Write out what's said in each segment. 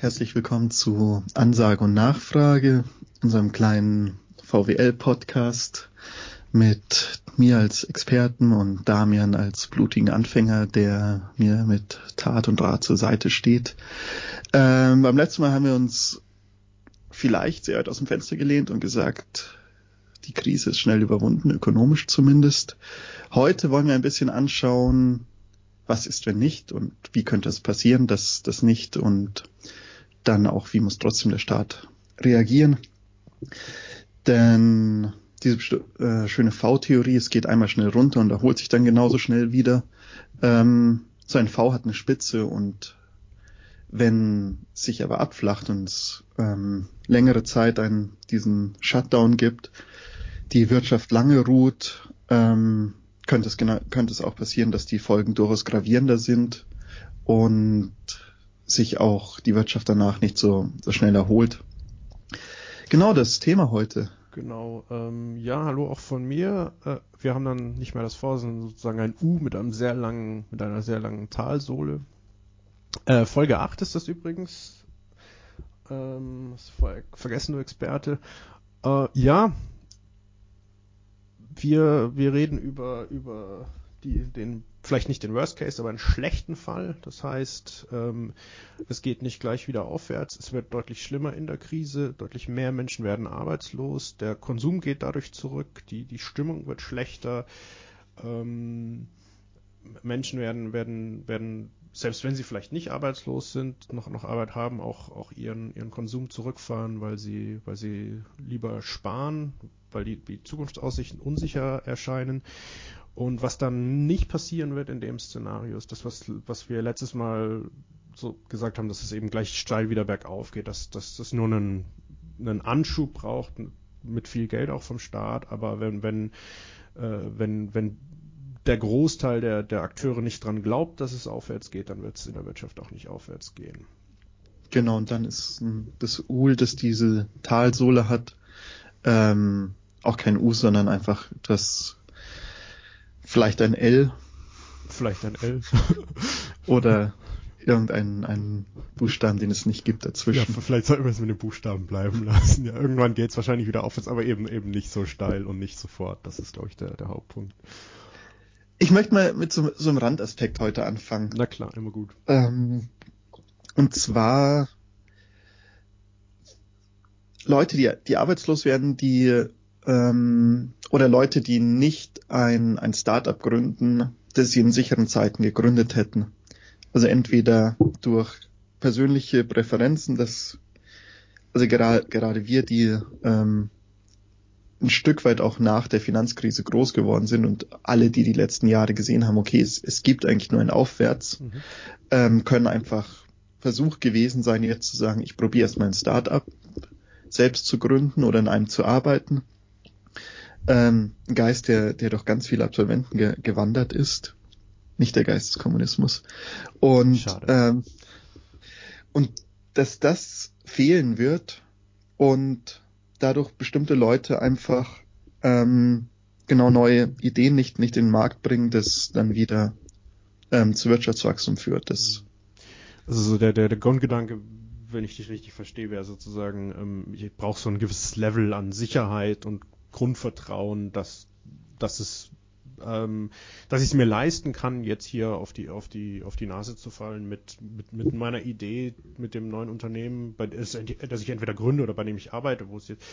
Herzlich willkommen zu Ansage und Nachfrage, unserem kleinen VWL-Podcast mit mir als Experten und Damian als blutigen Anfänger, der mir mit Tat und Rat zur Seite steht. Ähm, beim letzten Mal haben wir uns vielleicht sehr weit aus dem Fenster gelehnt und gesagt, die Krise ist schnell überwunden, ökonomisch zumindest. Heute wollen wir ein bisschen anschauen, was ist, wenn nicht und wie könnte es passieren, dass das nicht und dann auch, wie muss trotzdem der Staat reagieren. Denn diese äh, schöne V-Theorie, es geht einmal schnell runter und erholt sich dann genauso schnell wieder. Ähm, so ein V hat eine Spitze und wenn sich aber abflacht und es ähm, längere Zeit einen, diesen Shutdown gibt, die Wirtschaft lange ruht, ähm, könnte es, genau, könnte es auch passieren, dass die Folgen durchaus gravierender sind und sich auch die Wirtschaft danach nicht so, so schnell erholt. Genau das Thema heute. Genau, ähm, ja, hallo auch von mir. Äh, wir haben dann nicht mehr das vor, sondern sozusagen ein U mit einem sehr langen, mit einer sehr langen Talsohle. Äh, Folge 8 ist das übrigens. Ähm, das ver vergessen du Experte. Äh, ja, wir, wir reden über, über die, den, vielleicht nicht den Worst Case, aber einen schlechten Fall. Das heißt, ähm, es geht nicht gleich wieder aufwärts. Es wird deutlich schlimmer in der Krise. Deutlich mehr Menschen werden arbeitslos. Der Konsum geht dadurch zurück. Die, die Stimmung wird schlechter. Ähm, Menschen werden, werden, werden, selbst wenn sie vielleicht nicht arbeitslos sind, noch, noch Arbeit haben, auch, auch ihren, ihren Konsum zurückfahren, weil sie, weil sie lieber sparen, weil die, die Zukunftsaussichten unsicher erscheinen. Und was dann nicht passieren wird in dem Szenario, ist das, was, was wir letztes Mal so gesagt haben, dass es eben gleich steil wieder bergauf geht, dass, dass das nur einen, einen Anschub braucht, mit viel Geld auch vom Staat, aber wenn, wenn, äh, wenn, wenn der Großteil der, der Akteure nicht dran glaubt, dass es aufwärts geht, dann wird es in der Wirtschaft auch nicht aufwärts gehen. Genau, und dann ist das UL, das diese Talsohle hat, ähm, auch kein U, sondern einfach das vielleicht ein L. Vielleicht ein L. oder irgendeinen einen Buchstaben, den es nicht gibt dazwischen. Ja, vielleicht sollten wir es mit den Buchstaben bleiben lassen. Ja, irgendwann geht es wahrscheinlich wieder aufwärts, aber eben eben nicht so steil und nicht sofort. Das ist, glaube ich, der, der Hauptpunkt. Ich möchte mal mit so, so einem Randaspekt heute anfangen. Na klar, immer gut. Ähm, und zwar Leute, die, die arbeitslos werden, die ähm, oder Leute, die nicht ein, ein Startup gründen, das sie in sicheren Zeiten gegründet hätten. Also entweder durch persönliche Präferenzen, dass also gerade gerade wir, die ähm, ein Stück weit auch nach der Finanzkrise groß geworden sind und alle, die die letzten Jahre gesehen haben, okay, es, es gibt eigentlich nur ein Aufwärts, mhm. ähm, können einfach Versuch gewesen sein, jetzt zu sagen, ich probiere erstmal ein Startup selbst zu gründen oder in einem zu arbeiten ähm, ein Geist, der, der durch ganz viele Absolventen ge gewandert ist. Nicht der Geist des Kommunismus. Und, ähm, und dass das fehlen wird und dadurch bestimmte Leute einfach ähm, genau neue Ideen nicht, nicht in den Markt bringen, das dann wieder ähm, zu Wirtschaftswachstum führt. Das also so der, der, der Grundgedanke, wenn ich dich richtig verstehe, wäre sozusagen, ähm, ich brauche so ein gewisses Level an Sicherheit und Grundvertrauen, dass, dass es ähm, dass ich es mir leisten kann, jetzt hier auf die, auf die, auf die Nase zu fallen mit, mit, mit meiner Idee, mit dem neuen Unternehmen, bei, das ich entweder gründe oder bei dem ich arbeite, wo es jetzt,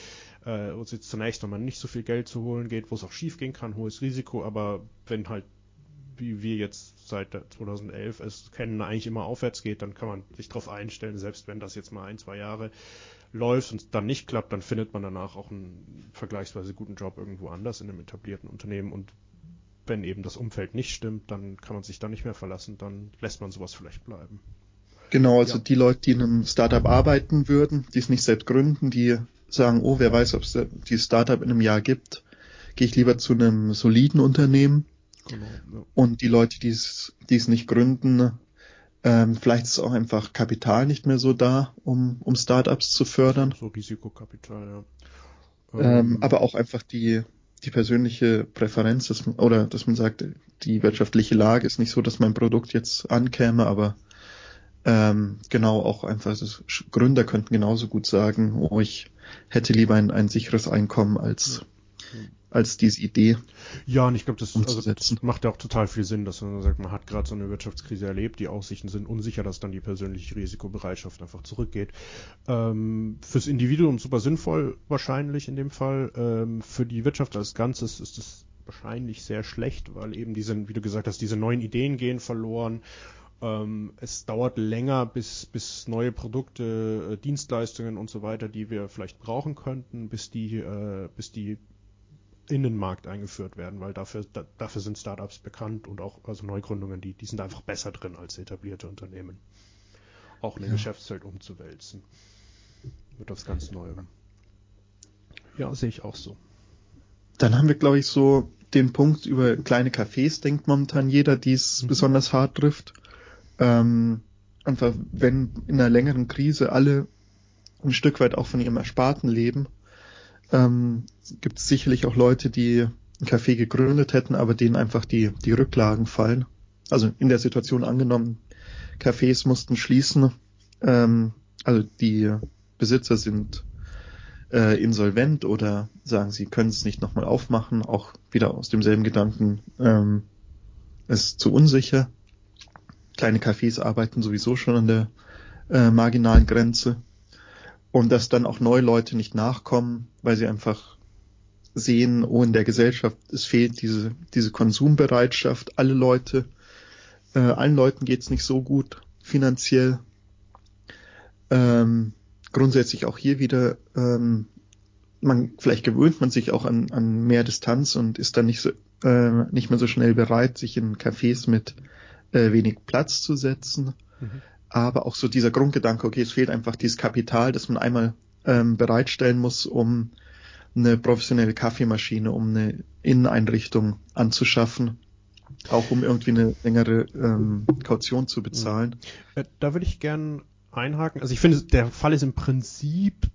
äh, wo es jetzt zunächst einmal nicht so viel Geld zu holen geht, wo es auch schief gehen kann, hohes Risiko, aber wenn halt wie wir jetzt seit 2011 es kennen, eigentlich immer aufwärts geht, dann kann man sich darauf einstellen, selbst wenn das jetzt mal ein, zwei Jahre läuft und dann nicht klappt, dann findet man danach auch einen vergleichsweise guten Job irgendwo anders in einem etablierten Unternehmen und wenn eben das Umfeld nicht stimmt, dann kann man sich da nicht mehr verlassen, dann lässt man sowas vielleicht bleiben. Genau, also ja. die Leute, die in einem Startup arbeiten würden, die es nicht selbst gründen, die sagen, oh, wer weiß, ob es die Startup in einem Jahr gibt, gehe ich lieber zu einem soliden Unternehmen. Genau, ja. Und die Leute, die es, die es nicht gründen, ähm, vielleicht ist auch einfach Kapital nicht mehr so da, um, um Startups zu fördern. So Risikokapital, ja. Ähm, ähm, aber auch einfach die, die persönliche Präferenz, dass man, oder dass man sagt, die wirtschaftliche Lage ist nicht so, dass mein Produkt jetzt ankäme, aber Ähm, genau, auch einfach, also Gründer könnten genauso gut sagen, oh, ich hätte lieber ein, ein sicheres Einkommen als, als diese Idee. Ja, und ich glaube, das, also, das macht ja auch total viel Sinn, dass man sagt, man hat gerade so eine Wirtschaftskrise erlebt, die Aussichten sind unsicher, dass dann die persönliche Risikobereitschaft einfach zurückgeht. Ähm, fürs Individuum super sinnvoll wahrscheinlich in dem Fall. Ähm, für die Wirtschaft als Ganzes ist es wahrscheinlich sehr schlecht, weil eben diese, wie du gesagt hast, diese neuen Ideen gehen verloren. Ähm, es dauert länger, bis, bis neue Produkte, äh, Dienstleistungen und so weiter, die wir vielleicht brauchen könnten, bis die, äh, bis die in den Markt eingeführt werden, weil dafür, da, dafür sind Startups bekannt und auch also Neugründungen, die, die sind einfach besser drin als etablierte Unternehmen. Auch eine ja. Geschäftsfeld umzuwälzen. Wird aufs ganz Neue. Ja, sehe ich auch so. Dann haben wir, glaube ich, so den Punkt über kleine Cafés, denkt momentan jeder, die es mhm. besonders hart trifft. Ähm, einfach, wenn in einer längeren Krise alle ein Stück weit auch von ihrem Ersparten leben, ähm, gibt es sicherlich auch Leute, die ein Café gegründet hätten, aber denen einfach die, die Rücklagen fallen. Also in der Situation angenommen, Cafés mussten schließen, ähm, also die Besitzer sind äh, insolvent oder sagen, sie können es nicht nochmal aufmachen, auch wieder aus demselben Gedanken, ähm, ist zu unsicher. Kleine Cafés arbeiten sowieso schon an der äh, marginalen Grenze. Und dass dann auch neue Leute nicht nachkommen, weil sie einfach sehen, oh, in der Gesellschaft, es fehlt diese, diese Konsumbereitschaft. Alle Leute, äh, allen Leuten geht's nicht so gut finanziell. Ähm, grundsätzlich auch hier wieder, ähm, man, vielleicht gewöhnt man sich auch an, an mehr Distanz und ist dann nicht so, äh, nicht mehr so schnell bereit, sich in Cafés mit äh, wenig Platz zu setzen. Mhm aber auch so dieser Grundgedanke, okay, es fehlt einfach dieses Kapital, das man einmal ähm, bereitstellen muss, um eine professionelle Kaffeemaschine, um eine Inneneinrichtung anzuschaffen, auch um irgendwie eine längere ähm, Kaution zu bezahlen. Da würde ich gern einhaken. Also ich finde, der Fall ist im Prinzip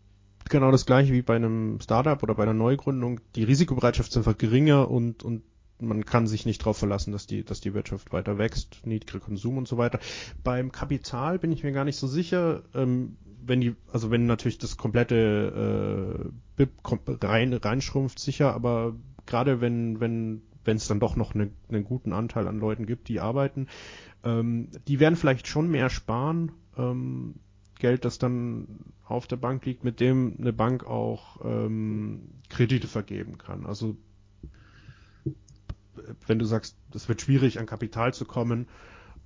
genau das gleiche wie bei einem Startup oder bei einer Neugründung. Die Risikobereitschaft ist einfach geringer und, und man kann sich nicht darauf verlassen, dass die, dass die Wirtschaft weiter wächst, niedriger Konsum und so weiter. Beim Kapital bin ich mir gar nicht so sicher, ähm, wenn die, also wenn natürlich das komplette äh, BIP rein, reinschrumpft, sicher, aber gerade wenn, wenn, wenn es dann doch noch eine, einen guten Anteil an Leuten gibt, die arbeiten, ähm, die werden vielleicht schon mehr sparen, ähm, Geld, das dann auf der Bank liegt, mit dem eine Bank auch ähm, Kredite vergeben kann. Also wenn du sagst, es wird schwierig, an Kapital zu kommen,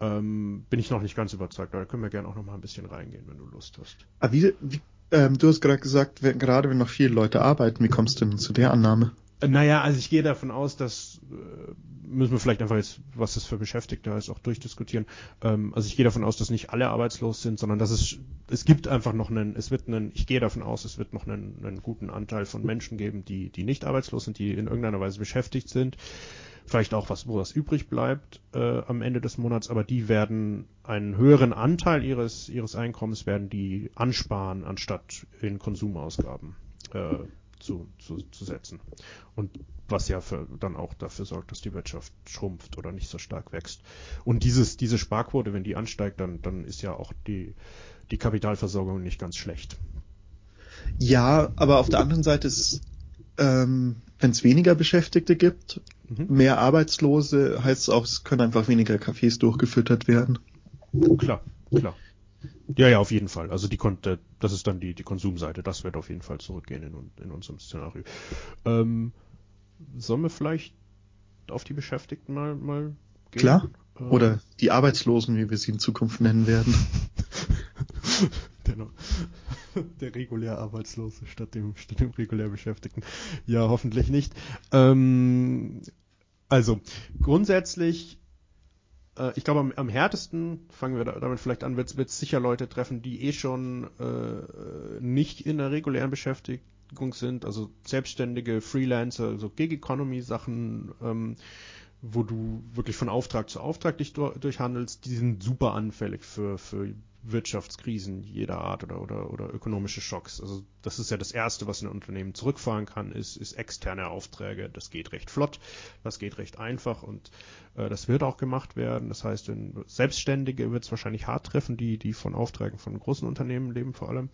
ähm, bin ich noch nicht ganz überzeugt. Da können wir gerne auch noch mal ein bisschen reingehen, wenn du Lust hast. Aber wie, wie ähm, du hast gerade gesagt, wenn, gerade wenn noch viele Leute arbeiten, wie kommst du denn zu der Annahme? Naja, also ich gehe davon aus, dass äh, müssen wir vielleicht einfach jetzt, was das für Beschäftigte heißt, auch durchdiskutieren. Ähm, also ich gehe davon aus, dass nicht alle arbeitslos sind, sondern dass es es gibt einfach noch einen, es wird einen, ich gehe davon aus, es wird noch einen, einen guten Anteil von Menschen geben, die die nicht arbeitslos sind, die in irgendeiner Weise beschäftigt sind vielleicht auch was, wo was übrig bleibt äh, am Ende des Monats, aber die werden einen höheren Anteil ihres ihres Einkommens werden die ansparen, anstatt in Konsumausgaben äh, zu, zu, zu setzen. Und was ja für, dann auch dafür sorgt, dass die Wirtschaft schrumpft oder nicht so stark wächst. Und dieses, diese Sparquote, wenn die ansteigt, dann, dann ist ja auch die, die Kapitalversorgung nicht ganz schlecht. Ja, aber auf der anderen Seite ist, ähm, wenn es weniger Beschäftigte gibt, mhm. mehr Arbeitslose, heißt es auch, es können einfach weniger Cafés durchgefüttert werden. Klar, klar. Ja, ja, auf jeden Fall. Also die konnte, das ist dann die, die Konsumseite. Das wird auf jeden Fall zurückgehen in, in unserem Szenario. Ähm, sollen wir vielleicht auf die Beschäftigten mal, mal gehen? Klar. Äh, Oder die Arbeitslosen, wie wir sie in Zukunft nennen werden. der, der regulär Arbeitslose statt dem, statt dem regulär Beschäftigten. Ja, hoffentlich nicht. Ähm, also, grundsätzlich äh, ich glaube, am, am, härtesten, fangen wir damit vielleicht an, wird es sicher Leute treffen, die eh schon äh, nicht in der regulären Beschäftigung sind, also selbstständige Freelancer, also Gig-Economy-Sachen, ähm, wo du wirklich von Auftrag zu Auftrag dich durch, durchhandelst, die sind super anfällig für, für Wirtschaftskrisen jeder Art oder, oder, oder ökonomische Schocks. Also das ist ja das Erste, was ein Unternehmen zurückfahren kann, ist, ist externe Aufträge. Das geht recht flott, das geht recht einfach und äh, das wird auch gemacht werden. Das heißt, Selbstständige wird es wahrscheinlich hart treffen, die, die von Aufträgen von großen Unternehmen leben vor allem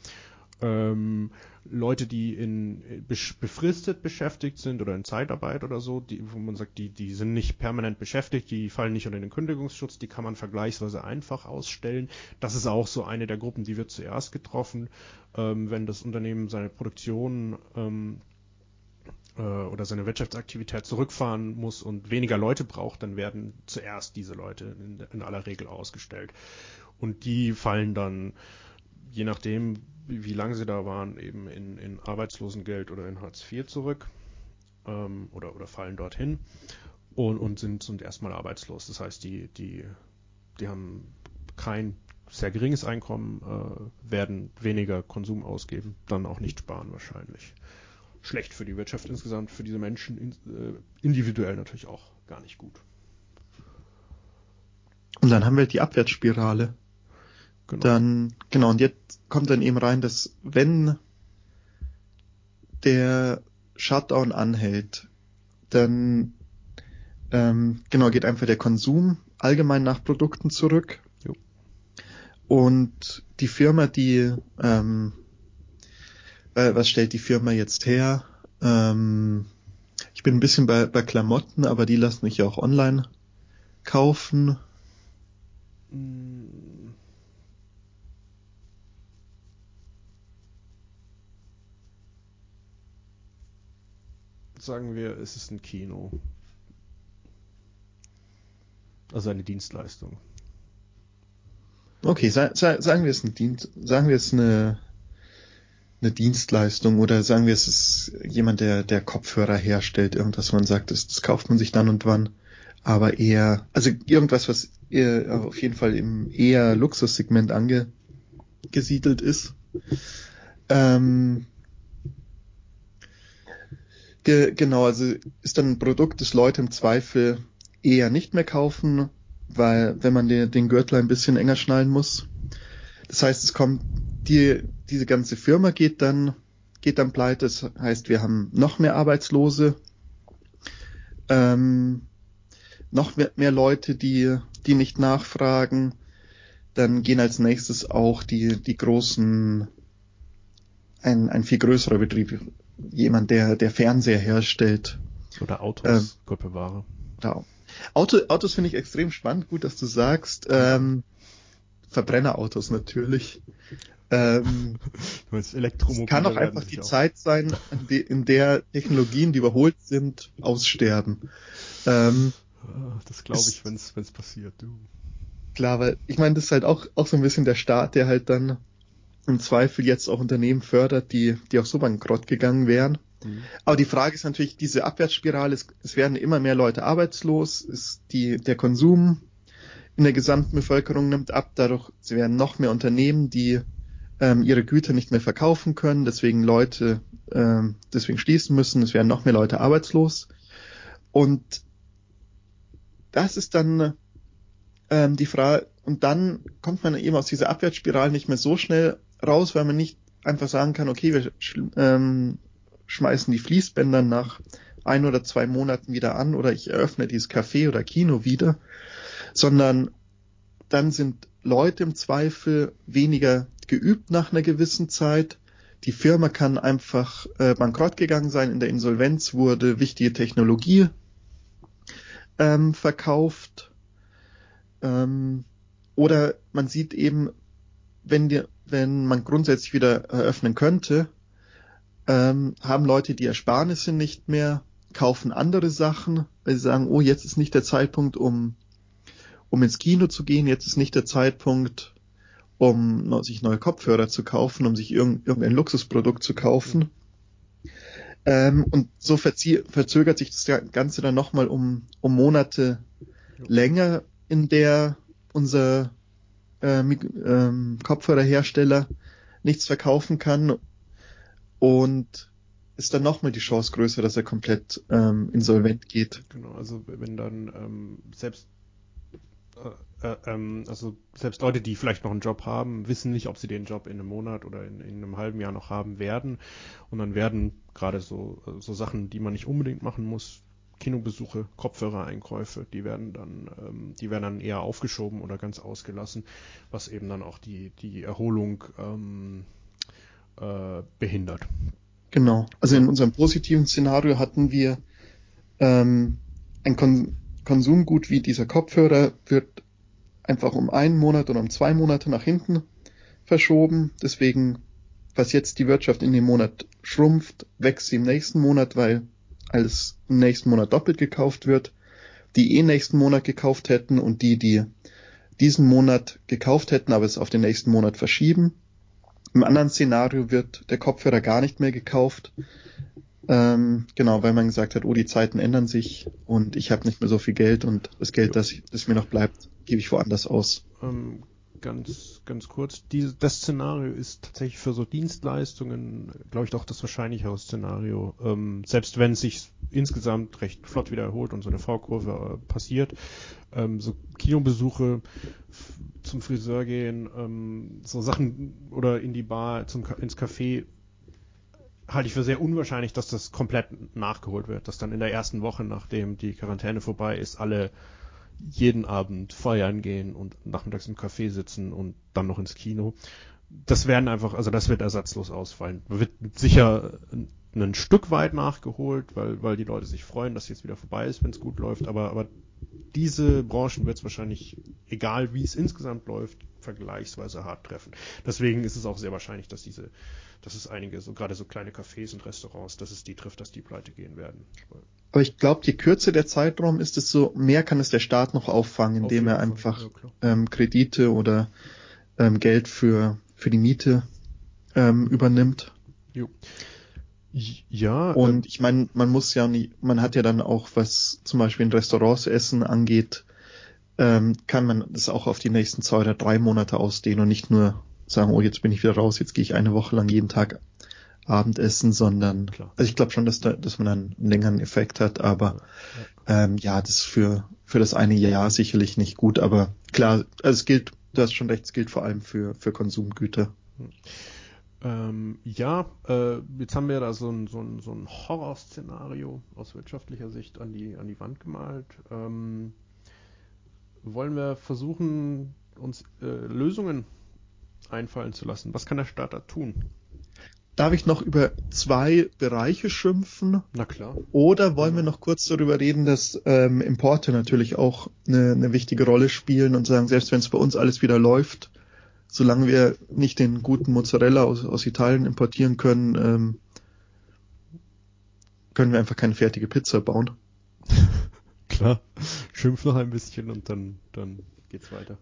ähm, Leute, die in befristet beschäftigt sind oder in Zeitarbeit oder so, die, wo man sagt, die, die sind nicht permanent beschäftigt, die fallen nicht unter den Kündigungsschutz, die kann man vergleichsweise einfach ausstellen. Das ist auch so eine der Gruppen, die wird zuerst getroffen, ähm, wenn das Unternehmen seine Produktion ähm, äh, oder seine Wirtschaftsaktivität zurückfahren muss und weniger Leute braucht, dann werden zuerst diese Leute in, in aller Regel ausgestellt. Und die fallen dann, je nachdem, wie lange sie da waren, eben in, in Arbeitslosengeld oder in Hartz IV zurück ähm, oder, oder fallen dorthin und, und sind, sind erstmal arbeitslos. Das heißt, die, die, die haben kein sehr geringes Einkommen, äh, werden weniger Konsum ausgeben, dann auch nicht sparen wahrscheinlich. Schlecht für die Wirtschaft insgesamt, für diese Menschen in, äh, individuell natürlich auch gar nicht gut. Und dann haben wir die Abwärtsspirale. Genau. Dann, genau, und jetzt kommt dann eben rein, dass wenn der Shutdown anhält, dann ähm, genau geht einfach der Konsum allgemein nach Produkten zurück. Jo. Und die Firma, die ähm, äh, was stellt die Firma jetzt her? Ähm, ich bin ein bisschen bei, bei Klamotten, aber die lassen mich ja auch online kaufen. Mm sagen wir, es ist ein Kino. Also eine Dienstleistung. Okay, sa sa sagen wir es ein Dienst, sagen wir es eine, eine Dienstleistung oder sagen wir es ist jemand, der, der Kopfhörer herstellt, irgendwas, man sagt, das, das kauft man sich dann und wann, aber eher, also irgendwas, was eher, auf jeden Fall im eher Luxussegment angesiedelt ist. Ähm, Ge genau, also ist dann ein Produkt, das Leute im Zweifel eher nicht mehr kaufen, weil wenn man den, den Gürtel ein bisschen enger schnallen muss. Das heißt, es kommt die diese ganze Firma geht dann geht dann pleite. Das heißt, wir haben noch mehr Arbeitslose, ähm, noch mehr, mehr Leute, die die nicht nachfragen. Dann gehen als nächstes auch die die großen ein, ein viel größerer Betrieb jemand, der, der Fernseher herstellt. Oder Autos, ähm, Gott bewahre. Ja. Auto, Autos finde ich extrem spannend, gut, dass du sagst. Ähm, Verbrennerautos natürlich. Ähm, es kann auch einfach die auch. Zeit sein, in der Technologien, die überholt sind, aussterben. Ähm, ah, das glaube ich, wenn es passiert, du. Klar, weil ich meine, das ist halt auch, auch so ein bisschen der Staat, der halt dann im Zweifel jetzt auch Unternehmen fördert, die, die auch so bankrott gegangen wären. Mhm. Aber die Frage ist natürlich, diese Abwärtsspirale, es, es werden immer mehr Leute arbeitslos, ist die, der Konsum in der gesamten Bevölkerung nimmt ab, dadurch es werden noch mehr Unternehmen, die ähm, ihre Güter nicht mehr verkaufen können, deswegen Leute, ähm, deswegen schließen müssen, es werden noch mehr Leute arbeitslos. Und das ist dann ähm, die Frage, und dann kommt man eben aus dieser Abwärtsspirale nicht mehr so schnell raus, weil man nicht einfach sagen kann, okay, wir ähm, schmeißen die Fließbänder nach ein oder zwei Monaten wieder an oder ich eröffne dieses Café oder Kino wieder, sondern dann sind Leute im Zweifel weniger geübt nach einer gewissen Zeit. Die Firma kann einfach äh, bankrott gegangen sein, in der Insolvenz wurde wichtige Technologie ähm, verkauft. Ähm, oder man sieht eben, wenn, die, wenn man grundsätzlich wieder eröffnen könnte, ähm, haben Leute die Ersparnisse nicht mehr, kaufen andere Sachen, weil sie sagen, oh, jetzt ist nicht der Zeitpunkt, um, um ins Kino zu gehen, jetzt ist nicht der Zeitpunkt, um sich neue Kopfhörer zu kaufen, um sich irgend, irgendein Luxusprodukt zu kaufen. Ähm, und so verzögert sich das Ganze dann nochmal um, um Monate länger, in der unser äh, ähm, Kopfhörerhersteller nichts verkaufen kann und ist dann nochmal die Chance größer, dass er komplett ähm, insolvent geht. Genau, also wenn dann ähm, selbst äh, äh, ähm, also selbst Leute, die vielleicht noch einen Job haben, wissen nicht, ob sie den Job in einem Monat oder in, in einem halben Jahr noch haben werden. Und dann werden gerade so, so Sachen, die man nicht unbedingt machen muss, Kinobesuche, Kopfhörereinkäufe, die werden dann, ähm, die werden dann eher aufgeschoben oder ganz ausgelassen, was eben dann auch die, die Erholung ähm, äh, behindert. Genau. Also in unserem positiven Szenario hatten wir ähm, ein Kon Konsumgut wie dieser Kopfhörer wird einfach um einen Monat oder um zwei Monate nach hinten verschoben. Deswegen, was jetzt die Wirtschaft in dem Monat schrumpft, wächst sie im nächsten Monat, weil im nächsten Monat doppelt gekauft wird. Die eh nächsten Monat gekauft hätten und die, die diesen Monat gekauft hätten, aber es auf den nächsten Monat verschieben. Im anderen Szenario wird der Kopfhörer gar nicht mehr gekauft. Ähm, genau, weil man gesagt hat, oh, die Zeiten ändern sich und ich habe nicht mehr so viel Geld und das Geld, das, das mir noch bleibt, gebe ich woanders aus. Ähm, ganz, ganz kurz, diese, das Szenario ist tatsächlich für so Dienstleistungen, glaube ich, doch das wahrscheinlichere Szenario. Ähm, selbst wenn es sich insgesamt recht flott wieder erholt und so eine V-Kurve äh, passiert, ähm, so Kinobesuche zum Friseur gehen, ähm, so Sachen oder in die Bar, zum, ins Café halte ich für sehr unwahrscheinlich, dass das komplett nachgeholt wird, dass dann in der ersten Woche, nachdem die Quarantäne vorbei ist, alle jeden Abend feiern gehen und nachmittags im Café sitzen und dann noch ins Kino. Das werden einfach, also das wird ersatzlos ausfallen. Wird sicher ein Stück weit nachgeholt, weil, weil die Leute sich freuen, dass jetzt wieder vorbei ist, wenn es gut läuft, aber, aber diese Branchen wird es wahrscheinlich, egal wie es insgesamt läuft, vergleichsweise hart treffen. Deswegen ist es auch sehr wahrscheinlich, dass diese, dass es einige, so gerade so kleine Cafés und Restaurants, dass es die trifft, dass die pleite gehen werden. Aber ich glaube, je kürzer der Zeitraum ist, desto mehr kann es der Staat noch auffangen, indem er einfach ja, ähm, Kredite oder ähm, Geld für, für die Miete ähm, übernimmt. Jo. Ja. Und äh, ich meine, man muss ja nie, man hat ja dann auch, was zum Beispiel in Restaurants Essen angeht, ähm, kann man das auch auf die nächsten zwei oder drei Monate ausdehnen und nicht nur sagen, oh, jetzt bin ich wieder raus, jetzt gehe ich eine Woche lang jeden Tag Abendessen, sondern Klar. also ich glaube schon, dass, da, dass man einen längeren Effekt hat, aber ja, ähm, ja, das ist für, für das eine Jahr sicherlich nicht gut, aber klar, also es gilt, du hast schon recht, es gilt vor allem für, für Konsumgüter. Ähm, ja, äh, jetzt haben wir da so ein, so ein, so ein Horrorszenario aus wirtschaftlicher Sicht an die, an die Wand gemalt. Ähm, wollen wir versuchen, uns äh, Lösungen einfallen zu lassen? Was kann der Staat da tun? Darf ich noch über zwei Bereiche schimpfen? Na klar. Oder wollen wir noch kurz darüber reden, dass ähm, Importe natürlich auch eine, eine wichtige Rolle spielen und sagen, selbst wenn es bei uns alles wieder läuft, solange wir nicht den guten Mozzarella aus, aus Italien importieren können, ähm, können wir einfach keine fertige Pizza bauen. Klar, schimpf noch ein bisschen und dann, dann geht's weiter.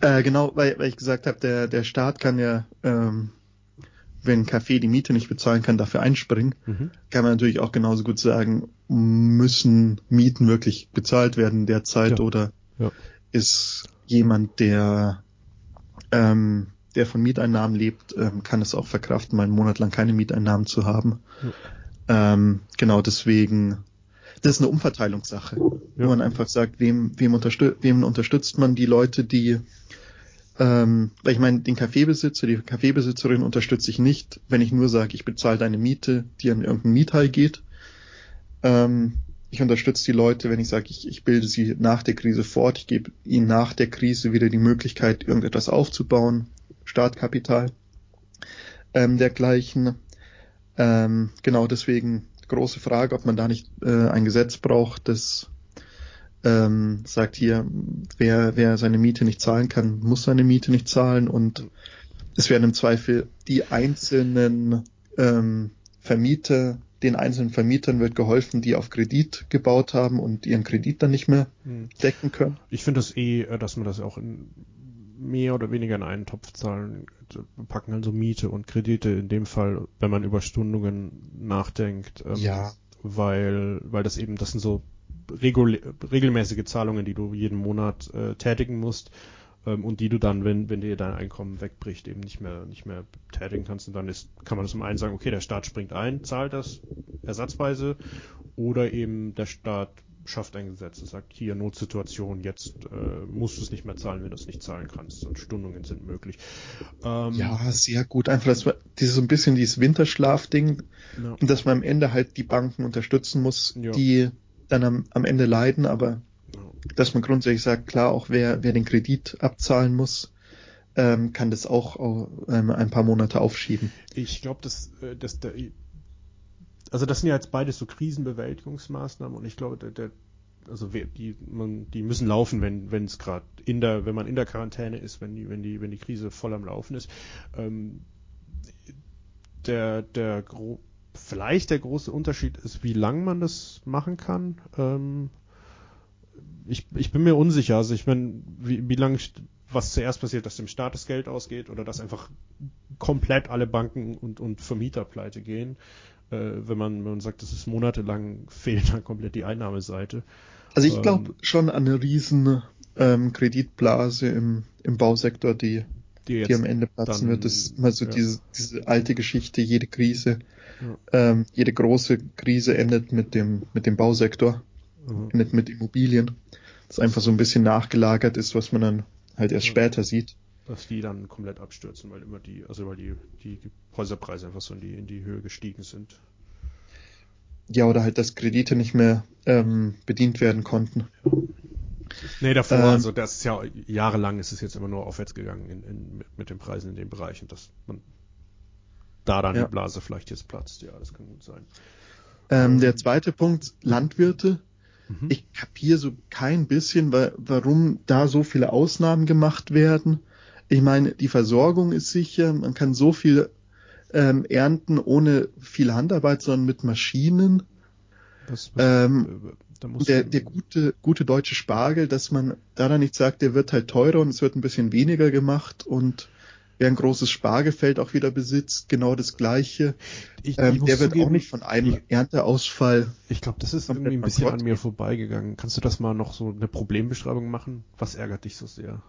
Äh, genau, weil, weil ich gesagt habe, der, der Staat kann ja, ähm, wenn ein Café die Miete nicht bezahlen kann, dafür einspringen. Mhm. Kann man natürlich auch genauso gut sagen, müssen Mieten wirklich bezahlt werden derzeit ja. oder ja. ist jemand, der ähm, der von Mieteinnahmen lebt, ähm, kann es auch verkraften, mal einen Monat lang keine Mieteinnahmen zu haben. Ja. Ähm, genau deswegen, das ist eine Umverteilungssache, ja. wo man einfach sagt, wem, wem, unterstü wem unterstützt man die Leute, die ähm, weil ich meine, den Kaffeebesitzer, die Kaffeebesitzerin unterstütze ich nicht, wenn ich nur sage, ich bezahle deine Miete, die an irgendeinen Miethai geht. Ähm, ich unterstütze die Leute, wenn ich sage, ich, ich bilde sie nach der Krise fort, ich gebe ihnen nach der Krise wieder die Möglichkeit, irgendetwas aufzubauen, Startkapital ähm, dergleichen. Ähm, genau deswegen große Frage, ob man da nicht äh, ein Gesetz braucht, das ähm, sagt hier, wer, wer seine Miete nicht zahlen kann, muss seine Miete nicht zahlen und es werden im Zweifel die einzelnen ähm, Vermieter den einzelnen Vermietern wird geholfen, die auf Kredit gebaut haben und ihren Kredit dann nicht mehr hm. decken können. Ich finde das eh, äh, dass man das auch in mehr oder weniger in einen Topf zahlen, packen also Miete und Kredite in dem Fall, wenn man über Stundungen nachdenkt. Ähm, ja. Weil, weil das eben, das sind so regul regelmäßige Zahlungen, die du jeden Monat äh, tätigen musst ähm, und die du dann, wenn, wenn dir dein Einkommen wegbricht, eben nicht mehr, nicht mehr tätigen kannst. Und dann ist, kann man das zum einen sagen, okay, der Staat springt ein, zahlt das ersatzweise oder eben der Staat schafft ein Gesetz und sagt, hier Notsituation, jetzt äh, musst du es nicht mehr zahlen, wenn du es nicht zahlen kannst und Stundungen sind möglich. Ähm, ja, sehr gut. Einfach, dass man dieses so ein bisschen dieses Winterschlaf-Ding ja. und dass man am Ende halt die Banken unterstützen muss, ja. die dann am, am Ende leiden, aber dass man grundsätzlich sagt, klar, auch wer, wer den Kredit abzahlen muss, ähm, kann das auch ähm, ein paar Monate aufschieben. Ich glaube, dass, äh, dass der, also das sind ja jetzt beides so Krisenbewältigungsmaßnahmen und ich glaube, der, der also die, man, die müssen laufen, wenn wenn es gerade in der, wenn man in der Quarantäne ist, wenn die, wenn die, wenn die Krise voll am Laufen ist. Ähm, der, der vielleicht der große Unterschied ist, wie lang man das machen kann. Ähm, ich, ich bin mir unsicher. Also ich meine, wie, wie lange was zuerst passiert, dass dem Staat das Geld ausgeht oder dass einfach komplett alle Banken und, und Vermieter pleite gehen. Äh, wenn, man, wenn man sagt, das ist monatelang, fehlt dann komplett die Einnahmeseite. Also ich glaube ähm, schon an eine riesen ähm, Kreditblase im, im Bausektor, die, die, die am Ende platzen dann, wird. Das ist immer so ja. diese, diese alte Geschichte, jede Krise, ja. ähm, jede große Krise endet mit dem, mit dem Bausektor, mhm. endet mit Immobilien. Das einfach so ein bisschen nachgelagert ist, was man dann halt erst ja. später sieht. Dass die dann komplett abstürzen, weil immer die, also weil die, die Häuserpreise einfach so in die, in die Höhe gestiegen sind. Ja, oder halt, dass Kredite nicht mehr ähm, bedient werden konnten. Ja. Nee, davor, ähm, also das ist ja jahrelang ist es jetzt immer nur aufwärts gegangen in, in, mit den Preisen in dem Bereich und dass man da dann ja. die Blase vielleicht jetzt platzt, ja, das kann gut sein. Ähm, der zweite Punkt, Landwirte. Mhm. Ich kapiere so kein bisschen, warum da so viele Ausnahmen gemacht werden. Ich meine, die Versorgung ist sicher, man kann so viel ähm, ernten ohne viel Handarbeit, sondern mit Maschinen. Das, ähm, der, der gute, gute deutsche Spargel, dass man da dann nicht sagt, der wird halt teurer und es wird ein bisschen weniger gemacht und wer ein großes Spargelfeld auch wieder besitzt, genau das gleiche. Ich, ähm, der wird zugeben, auch nicht von einem ich, Ernteausfall. Ich glaube, das ist irgendwie ein bisschen an mir vorbeigegangen. Kannst du das mal noch so eine Problembeschreibung machen? Was ärgert dich so sehr?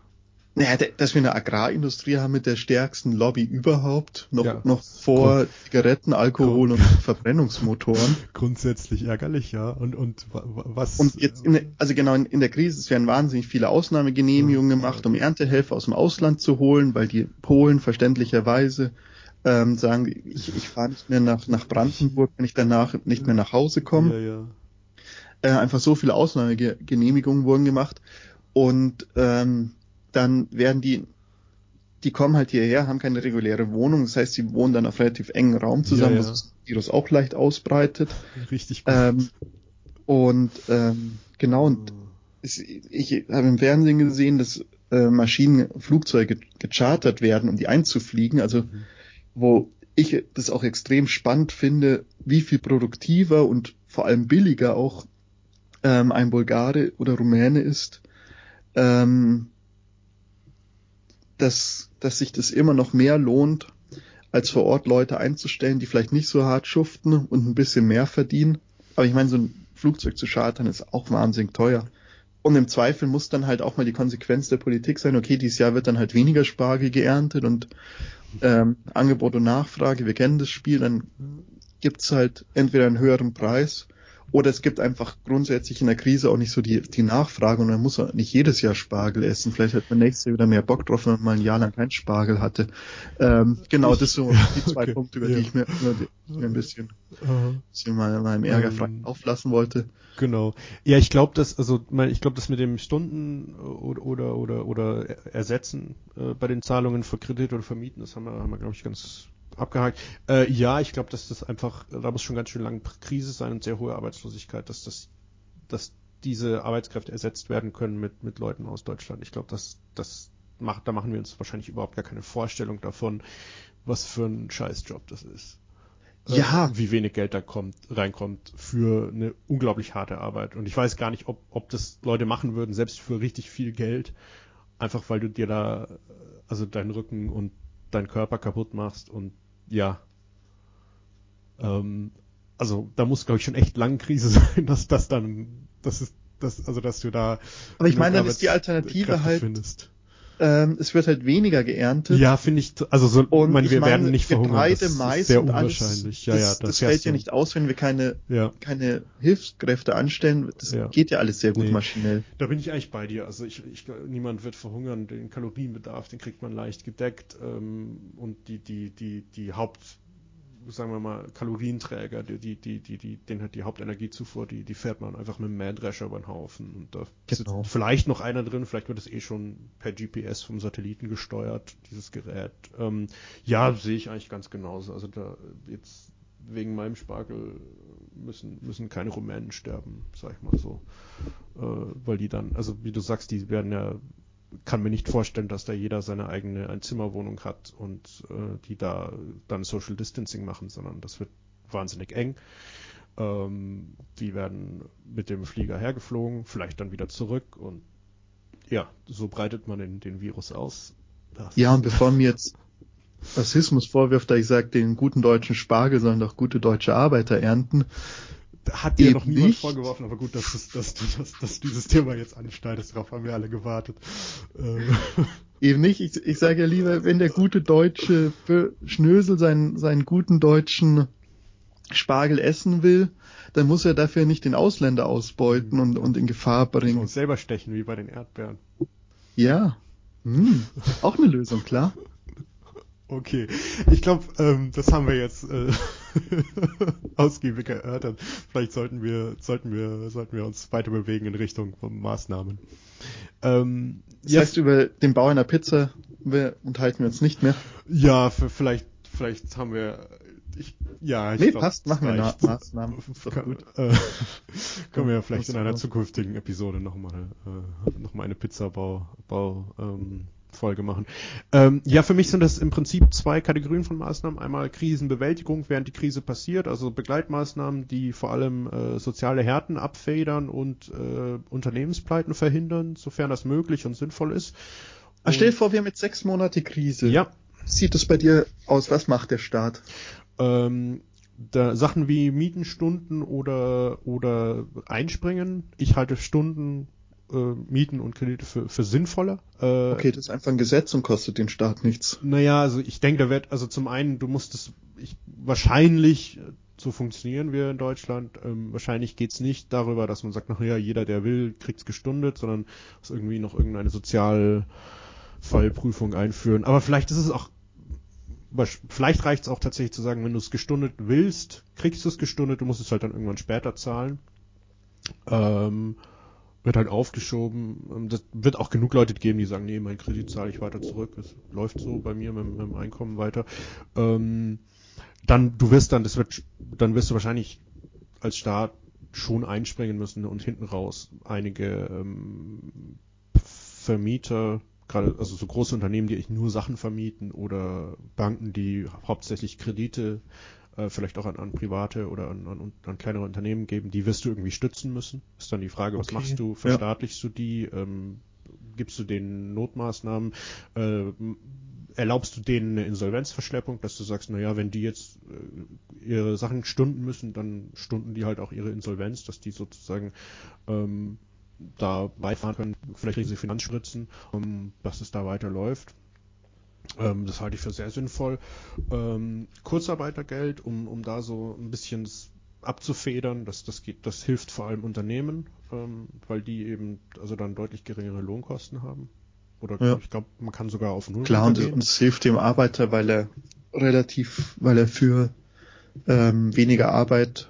Naja, dass wir eine Agrarindustrie haben mit der stärksten Lobby überhaupt, noch, ja. noch vor Grund Zigaretten, Alkohol Grund und Verbrennungsmotoren. Grundsätzlich ärgerlich, ja. Und, und was? Und jetzt, in, also genau, in, in der Krise, es werden wahnsinnig viele Ausnahmegenehmigungen ja. gemacht, um Erntehelfer aus dem Ausland zu holen, weil die Polen verständlicherweise ähm, sagen, ich, ich fahre nicht mehr nach, nach Brandenburg, wenn ich danach nicht mehr nach Hause komme. Ja, ja. Äh, einfach so viele Ausnahmegenehmigungen wurden gemacht. Und ähm, dann werden die, die kommen halt hierher, haben keine reguläre Wohnung, das heißt, sie wohnen dann auf relativ engen Raum zusammen, ja, ja. was das Virus auch leicht ausbreitet. Richtig gut. Ähm, und ähm, genau, und ich, ich habe im Fernsehen gesehen, dass äh, Maschinen, Flugzeuge gechartert werden, um die einzufliegen, also mhm. wo ich das auch extrem spannend finde, wie viel produktiver und vor allem billiger auch ähm, ein Bulgare oder Rumäne ist, ähm, dass, dass sich das immer noch mehr lohnt, als vor Ort Leute einzustellen, die vielleicht nicht so hart schuften und ein bisschen mehr verdienen. Aber ich meine, so ein Flugzeug zu chartern ist auch wahnsinnig teuer. Und im Zweifel muss dann halt auch mal die Konsequenz der Politik sein, okay, dieses Jahr wird dann halt weniger Spargel geerntet und ähm, Angebot und Nachfrage, wir kennen das Spiel, dann gibt's halt entweder einen höheren Preis oder es gibt einfach grundsätzlich in der Krise auch nicht so die, die Nachfrage und man muss auch nicht jedes Jahr Spargel essen. Vielleicht hat man nächstes Jahr wieder mehr Bock drauf, wenn man mal ein Jahr lang keinen Spargel hatte. Ähm, genau, das sind so die zwei okay, Punkte, über ja. die ich mir, mir ein bisschen, bisschen mal meinem Ärger um, ähm, auflassen wollte. Genau. Ja, ich glaube, dass also ich glaube, das mit dem Stunden oder oder oder, oder Ersetzen äh, bei den Zahlungen für Kredit oder Vermieten, das haben wir, haben wir glaube ich ganz abgehakt. Äh, ja, ich glaube, dass das einfach, da muss schon ganz schön lange Krise sein und sehr hohe Arbeitslosigkeit, dass das, dass diese Arbeitskräfte ersetzt werden können mit, mit Leuten aus Deutschland. Ich glaube, dass das macht, da machen wir uns wahrscheinlich überhaupt gar keine Vorstellung davon, was für ein Scheißjob das ist. Äh, ja. Äh, wie wenig Geld da kommt, reinkommt für eine unglaublich harte Arbeit. Und ich weiß gar nicht, ob, ob das Leute machen würden, selbst für richtig viel Geld. Einfach weil du dir da, also deinen Rücken und deinen Körper kaputt machst und ja. Ähm, also da muss, glaube ich, schon echt lange Krise sein, dass das dann, das ist, das, also dass du da. Aber ich meine, dann ist die Alternative halt. Findest. Ähm, es wird halt weniger geerntet. Ja, finde ich, also so, Und meine, wir meine, werden nicht verhungern. Getreide, das Mais ist sehr und alles, unwahrscheinlich. ja, das, ja, das, das fällt ja nicht aus, wenn wir keine, Ja. keine Hilfskräfte anstellen. Das Ja. geht ja alles sehr gut Nee. maschinell. Da bin ich eigentlich bei dir. Also ich, ich niemand wird verhungern. Den Kalorienbedarf, den kriegt man leicht gedeckt. Ähm, und die, die, die, die Haupt, sagen wir mal, Kalorienträger, die, die, die, die, die, den hat die Hauptenergiezufuhr, die, die fährt man einfach mit dem Mähdrescher über den Haufen. Und da ist Genau. vielleicht noch einer drin, vielleicht wird es eh schon per GPS vom Satelliten gesteuert, dieses Gerät. Ähm, ja, sehe ich eigentlich ganz genauso. Also da jetzt wegen meinem Spargel müssen, müssen keine Rumänen sterben, sag ich mal so. Äh, weil die dann, also wie du sagst, die werden ja, kann mir nicht vorstellen, dass da jeder seine eigene Einzimmerwohnung hat und äh, die da dann Social Distancing machen, sondern das wird wahnsinnig eng. Ähm, die werden mit dem Flieger hergeflogen, vielleicht dann wieder zurück und ja, so breitet man den, den Virus aus. Das Ja, und bevor mir jetzt Rassismus vorwirft, da ich sage, den guten deutschen Spargel sollen doch gute deutsche Arbeiter ernten. Hat dir Eben noch niemand nicht. vorgeworfen, aber gut, dass, es- dass, du dass, dass dieses Thema jetzt anschneidest, darauf haben wir alle gewartet. Ähm, Eben nicht. Ich, ich sage ja lieber, wenn der gute deutsche Schnösel seinen, seinen guten deutschen Spargel essen will, dann muss er dafür nicht den Ausländer ausbeuten und, und in Gefahr bringen. uns selber stechen, wie bei den Erdbeeren. Ja. Hm. Auch eine Lösung, klar. Okay, ich glaube, ähm, das haben wir jetzt äh, ausgiebig erörtert. Vielleicht sollten wir, sollten wir, sollten wir uns weiter bewegen in Richtung von Maßnahmen. Ähm, Das ja, heißt, über den Bau einer Pizza unterhalten wir uns nicht mehr. ja, f- vielleicht, vielleicht haben wir, ich, ja, ich Nee, glaub, passt, machen wir Na. Maßnahmen. Kann, gut. äh, können wir ja vielleicht in einer zukünftigen Episode nochmal äh, noch mal eine Pizzabau Bau, ähm, Folge machen. Ähm, ja, für mich sind das im Prinzip zwei Kategorien von Maßnahmen. Einmal Krisenbewältigung, während die Krise passiert, also Begleitmaßnahmen, die vor allem äh, soziale Härten abfedern und äh, Unternehmenspleiten verhindern, sofern das möglich und sinnvoll ist. Ah, stell dir vor, wir haben jetzt sechs Monate Krise. Ja, sieht es bei dir aus? Was macht der Staat? ähm, da Sachen wie Mietenstunden oder oder Einspringen. Ich halte Stunden, äh, Mieten und Kredite für, für sinnvoller. Äh, Okay, das ist einfach ein Gesetz und kostet den Staat nichts. Naja, also ich denke, da wird, also zum einen, du musst es, ich, wahrscheinlich, äh, so funktionieren wir in Deutschland, ähm, wahrscheinlich geht's nicht darüber, dass man sagt, naja, jeder, der will, kriegt's gestundet, sondern dass irgendwie noch irgendeine Sozialfallprüfung einführen. Aber vielleicht ist es auch, vielleicht reicht's auch tatsächlich zu sagen, wenn du es gestundet willst, kriegst du es gestundet, du musst es halt dann irgendwann später zahlen. Ähm, wird halt aufgeschoben. Ähm, Das wird auch genug Leute geben, die sagen, nee, mein Kredit zahle ich weiter zurück. Es läuft so bei mir mit, mit dem Einkommen weiter. Ähm, dann, du wirst dann, das wird, dann wirst du wahrscheinlich als Staat schon einspringen müssen und hinten raus einige ähm, Vermieter, gerade also so große Unternehmen, die echt nur Sachen vermieten oder Banken, die hauptsächlich Kredite äh, vielleicht auch an, an private oder an, an, an kleinere Unternehmen geben, die wirst du irgendwie stützen müssen. Ist dann die Frage, was Okay. machst du? Verstaatlichst du die? Ähm, gibst du denen Notmaßnahmen? Äh, erlaubst du denen eine Insolvenzverschleppung, dass du sagst, naja, wenn die jetzt äh, ihre Sachen stunden müssen, dann stunden die halt auch ihre Insolvenz, dass die sozusagen ähm, da beifahren können, vielleicht kriegen sie Finanzspritzen, um, dass es da weiterläuft. Ähm, das halte ich für sehr sinnvoll. Ähm, Kurzarbeitergeld, um, um da so ein bisschen abzufedern, das, das geht, das hilft vor allem Unternehmen, ähm, weil die eben also dann deutlich geringere Lohnkosten haben. Oder Ja. ich glaube, man kann sogar auf null Klar, und und es hilft dem Arbeiter, weil er relativ, weil er für ähm, weniger Arbeit,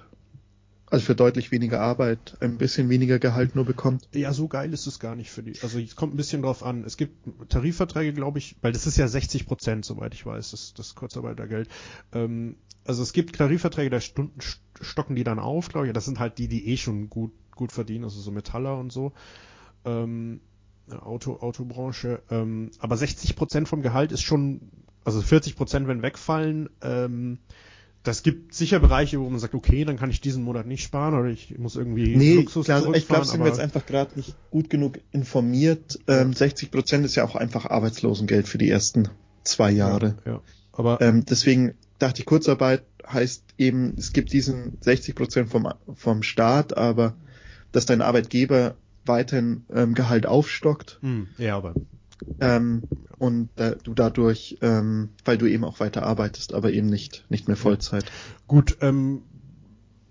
also für deutlich weniger Arbeit, ein bisschen weniger Gehalt nur bekommt. Ja, so geil ist es gar nicht für die. Also es kommt ein bisschen drauf an. Es gibt Tarifverträge, glaube ich, weil das ist ja 60 Prozent, soweit ich weiß, das, das Kurzarbeitergeld. Ähm, also es gibt Tarifverträge, da Stunden st- stocken die dann auf, glaube ich. Das sind halt die, die eh schon gut gut verdienen, also so Metaller und so. Ähm, Auto Autobranche. Ähm, aber 60 Prozent vom Gehalt ist schon, also 40 Prozent, wenn wegfallen. Ähm, das gibt sicher Bereiche, wo man sagt, okay, dann kann ich diesen Monat nicht sparen oder ich muss irgendwie Nee, Luxus klar, ich glaube, sind wir jetzt einfach gerade nicht gut genug informiert. Ähm, 60 Prozent ist ja auch einfach Arbeitslosengeld für die ersten zwei Jahre. Ja, ja. Aber Ähm, deswegen dachte ich, Kurzarbeit heißt eben, es gibt diesen 60 Prozent vom, vom Staat, aber dass dein Arbeitgeber weiterhin ähm, Gehalt aufstockt. Hm, ja, aber Ähm, und äh, du dadurch, ähm, weil du eben auch weiter arbeitest, aber eben nicht, nicht mehr Vollzeit. Gut, ähm,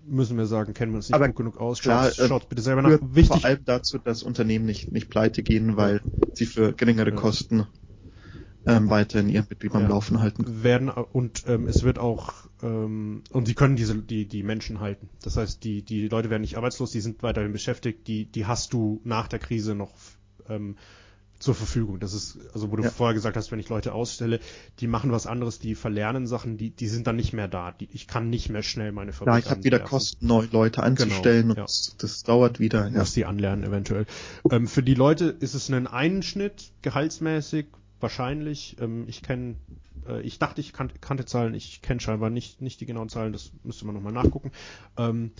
müssen wir sagen, kennen wir uns nicht Aber gut genug aus. klar, Schaut, äh, schaut bitte selber nach. Wichtig, vor allem dazu, dass Unternehmen nicht, nicht pleite gehen, weil sie für geringere Ja. Kosten ähm, weiterhin ihren Betrieb am Ja. Laufen halten. werden und ähm, es wird auch ähm, und sie können diese die die Menschen halten. Das heißt, die die Leute werden nicht arbeitslos, die sind weiterhin beschäftigt, die die hast du nach der Krise noch ähm, zur Verfügung. Das ist also wo du Ja. vorher gesagt hast, wenn ich Leute ausstelle, die machen was anderes, die verlernen Sachen, die die sind dann nicht mehr da. Die, ich kann nicht mehr schnell meine Fabrik Ja, ich habe wieder. Kosten, neue Leute anzustellen Genau, und ja. das, das dauert wieder. Ja. muss die anlernen eventuell. Ähm, für die Leute ist es ein Einschnitt, gehaltsmäßig, wahrscheinlich. Ähm, ich kenne, äh, ich dachte, ich kan kannte Zahlen, ich kenne scheinbar nicht, nicht die genauen Zahlen, das müsste man nochmal nachgucken. Ähm,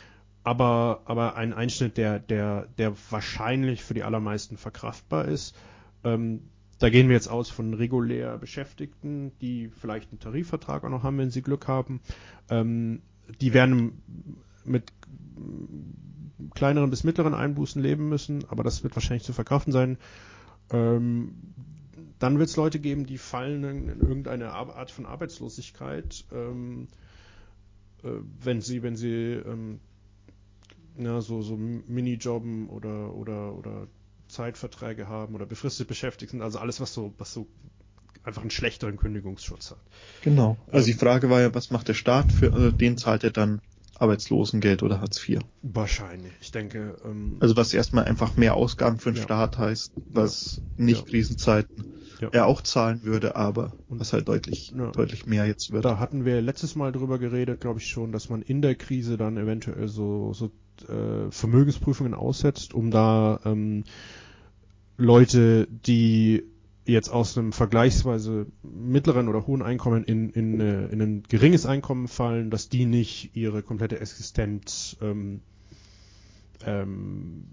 aber, aber ein Einschnitt, der, der, der wahrscheinlich für die allermeisten verkraftbar ist. Ähm, da gehen wir jetzt aus von regulär Beschäftigten, die vielleicht einen Tarifvertrag auch noch haben, wenn sie Glück haben. Ähm, die werden mit kleineren bis mittleren Einbußen leben müssen, aber das wird wahrscheinlich zu verkraften sein. Ähm, dann wird es Leute geben, die fallen in, in irgendeine Ar- Art von Arbeitslosigkeit, ähm, äh, wenn sie, wenn sie ähm, na, so, so Minijobben oder, oder, oder Zeitverträge haben oder befristet beschäftigt sind, also alles, was so, was so einfach einen schlechteren Kündigungsschutz hat. Genau. Also Ähm, die Frage war ja, was macht der Staat für, also den zahlt er dann Arbeitslosengeld oder Hartz IV. Wahrscheinlich. Ich denke, ähm, Also was erstmal einfach mehr Ausgaben für den Ja. Staat heißt, was nicht Ja. Krisenzeiten Ja. er auch zahlen würde, aber Und- was halt deutlich, Ja. deutlich mehr jetzt wird. Da hatten wir letztes Mal drüber geredet, glaube ich schon, dass man in der Krise dann eventuell so, so äh, Vermögensprüfungen aussetzt, um da ähm, Leute, die jetzt aus einem vergleichsweise mittleren oder hohen Einkommen in, in, äh, in ein geringes Einkommen fallen, dass die nicht ihre komplette Existenz ähm, ähm,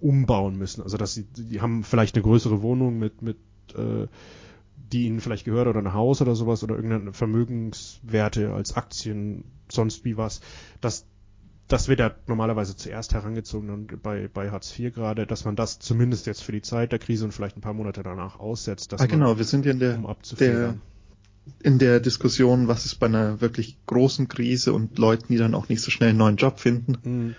umbauen müssen. Also dass sie, die haben vielleicht eine größere Wohnung mit, mit äh, die ihnen vielleicht gehört oder ein Haus oder sowas oder irgendeine Vermögenswerte als Aktien, sonst wie was, das, das wird ja normalerweise zuerst herangezogen und bei, bei Hartz IV gerade, dass man das zumindest jetzt für die Zeit der Krise und vielleicht ein paar Monate danach aussetzt, dass ah, man, genau, wir sind ja in der, um der, in der Diskussion, was ist bei einer wirklich großen Krise und Leuten, die dann auch nicht so schnell einen neuen Job finden. Mhm.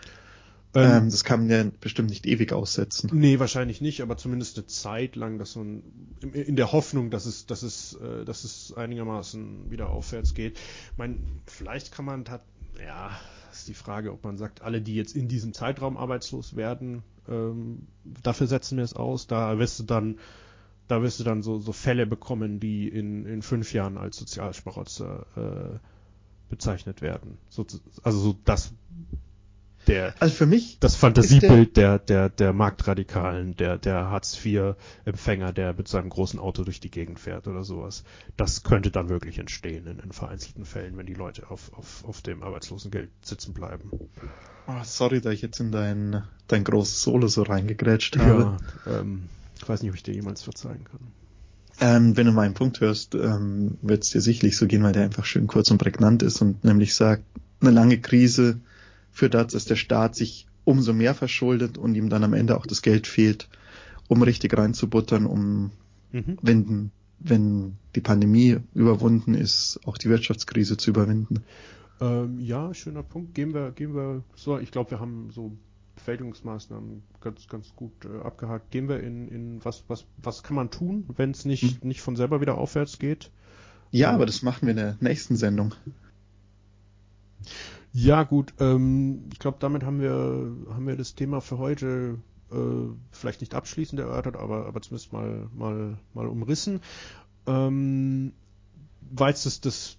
Ähm, Ähm, das kann man ja bestimmt nicht ewig aussetzen. Nee, wahrscheinlich nicht, aber zumindest eine Zeit lang, dass man in- der Hoffnung, dass es, dass es, äh, dass es einigermaßen wieder aufwärts geht. Ich meine, vielleicht kann man tat, ja, ist die Frage, ob man sagt, alle, die jetzt in diesem Zeitraum arbeitslos werden, ähm, dafür setzen wir es aus. Da wirst du dann, da wirst du dann so, so Fälle bekommen, die in, in fünf Jahren als Sozialschmarotzer äh, bezeichnet werden. So, also so das der Also für mich, das Fantasiebild der, der, der Marktradikalen, der, der Hartz-IV-Empfänger, der mit seinem großen Auto durch die Gegend fährt oder sowas. Das könnte dann wirklich entstehen in, in vereinzelten Fällen, wenn die Leute auf, auf, auf dem Arbeitslosengeld sitzen bleiben. oh, sorry, da ich jetzt in dein, dein großes Solo so reingegrätscht habe. Ja, ähm, ich weiß nicht, ob ich dir jemals verzeihen kann. Ähm, wenn du meinen Punkt hörst, ähm, wird es dir sicherlich so gehen, weil der einfach schön kurz und prägnant ist und nämlich sagt, eine lange Krise führt dazu, dass der Staat sich umso mehr verschuldet und ihm dann am Ende auch das Geld fehlt, um richtig reinzubuttern, um, Mhm. wenn, wenn die Pandemie überwunden ist, auch die Wirtschaftskrise zu überwinden. Ähm, ja, schöner Punkt. Gehen wir, gehen wir so, ich glaube, wir haben so Bewältigungsmaßnahmen ganz, ganz gut äh, abgehakt. Gehen wir in, in was, was, was kann man tun, wenn es nicht, nicht von selber wieder aufwärts geht? Ja, Ja. aber das machen wir in der nächsten Sendung. Ja, gut. Ähm, ich glaube, damit haben wir, haben wir das Thema für heute äh, vielleicht nicht abschließend erörtert, aber, aber zumindest mal, mal, mal umrissen. Ähm, war jetzt das, das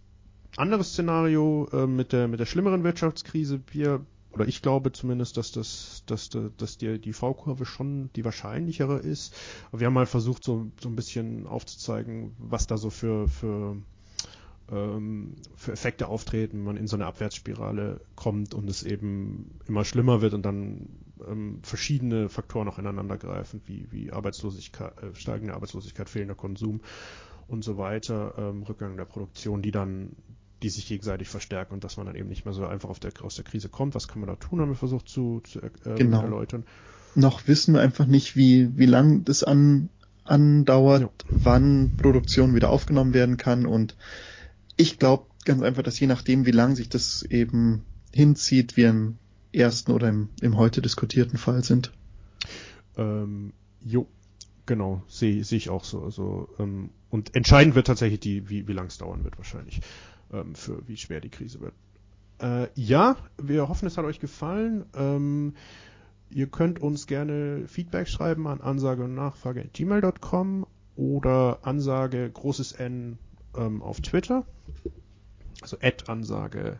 andere Szenario äh, mit, der, mit der schlimmeren Wirtschaftskrise. Wir, oder ich glaube zumindest, dass, das, dass, dass die, die V-Kurve schon die wahrscheinlichere ist. Wir haben mal versucht, so, so ein bisschen aufzuzeigen, was da so für, für ähm, für Effekte auftreten, wenn man in so eine Abwärtsspirale kommt und es eben immer schlimmer wird und dann ähm, verschiedene Faktoren auch ineinander greifen, wie, wie Arbeitslosigkeit, äh, steigende Arbeitslosigkeit, fehlender Konsum und so weiter, ähm, Rückgang der Produktion, die dann, die sich gegenseitig verstärken und dass man dann eben nicht mehr so einfach der, aus der Krise kommt. Was kann man da tun, haben wir versucht zu, zu ähm, Genau. erläutern. Noch wissen wir einfach nicht, wie, wie lang das an, andauert, ja. wann Produktion wieder aufgenommen werden kann und ich glaube ganz einfach, dass je nachdem, wie lang sich das eben hinzieht, wir im ersten oder im, im heute diskutierten Fall sind. Ähm, jo, genau, sehe seh ich auch so. Also, ähm, und entscheidend wird tatsächlich die, wie, wie lang es dauern wird wahrscheinlich, ähm, für wie schwer die Krise wird. Äh, ja, wir hoffen, es hat euch gefallen. Ähm, ihr könnt uns gerne Feedback schreiben an ansage und nachfrage gmail.com oder Ansage großes N ähm, auf Twitter. Also Ad-Ansage.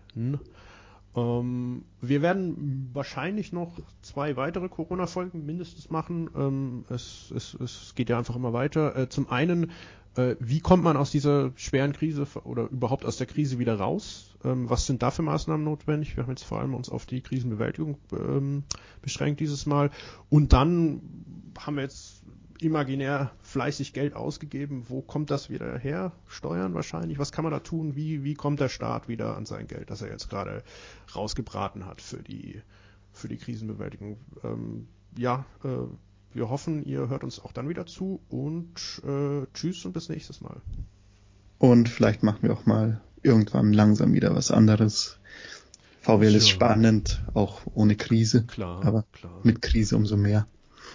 Ähm, wir werden wahrscheinlich noch zwei weitere Corona-Folgen mindestens machen. Ähm, es, es, es geht ja einfach immer weiter. Äh, zum einen, äh, wie kommt man aus dieser schweren Krise oder überhaupt aus der Krise wieder raus? Ähm, was sind da für Maßnahmen notwendig? Wir haben jetzt vor allem uns auf die Krisenbewältigung ähm, beschränkt dieses Mal. Und dann haben wir jetzt imaginär fleißig Geld ausgegeben. Wo kommt das wieder her? Steuern wahrscheinlich. Was kann man da tun? Wie, wie kommt der Staat wieder an sein Geld, das er jetzt gerade rausgebraten hat für die, für die Krisenbewältigung? Ähm, ja, äh, wir hoffen, ihr hört uns auch dann wieder zu und äh, tschüss und bis nächstes Mal. Und vielleicht machen wir auch mal irgendwann langsam wieder was anderes. VWL ja. ist spannend, auch ohne Krise. Klar, aber klar. mit Krise umso mehr.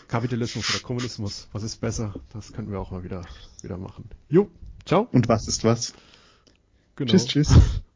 Kapitalismus oder Kommunismus, was ist besser? Das könnten wir auch mal wieder, wieder machen. Jo, ciao. Und was ist was? Genau. Tschüss, tschüss.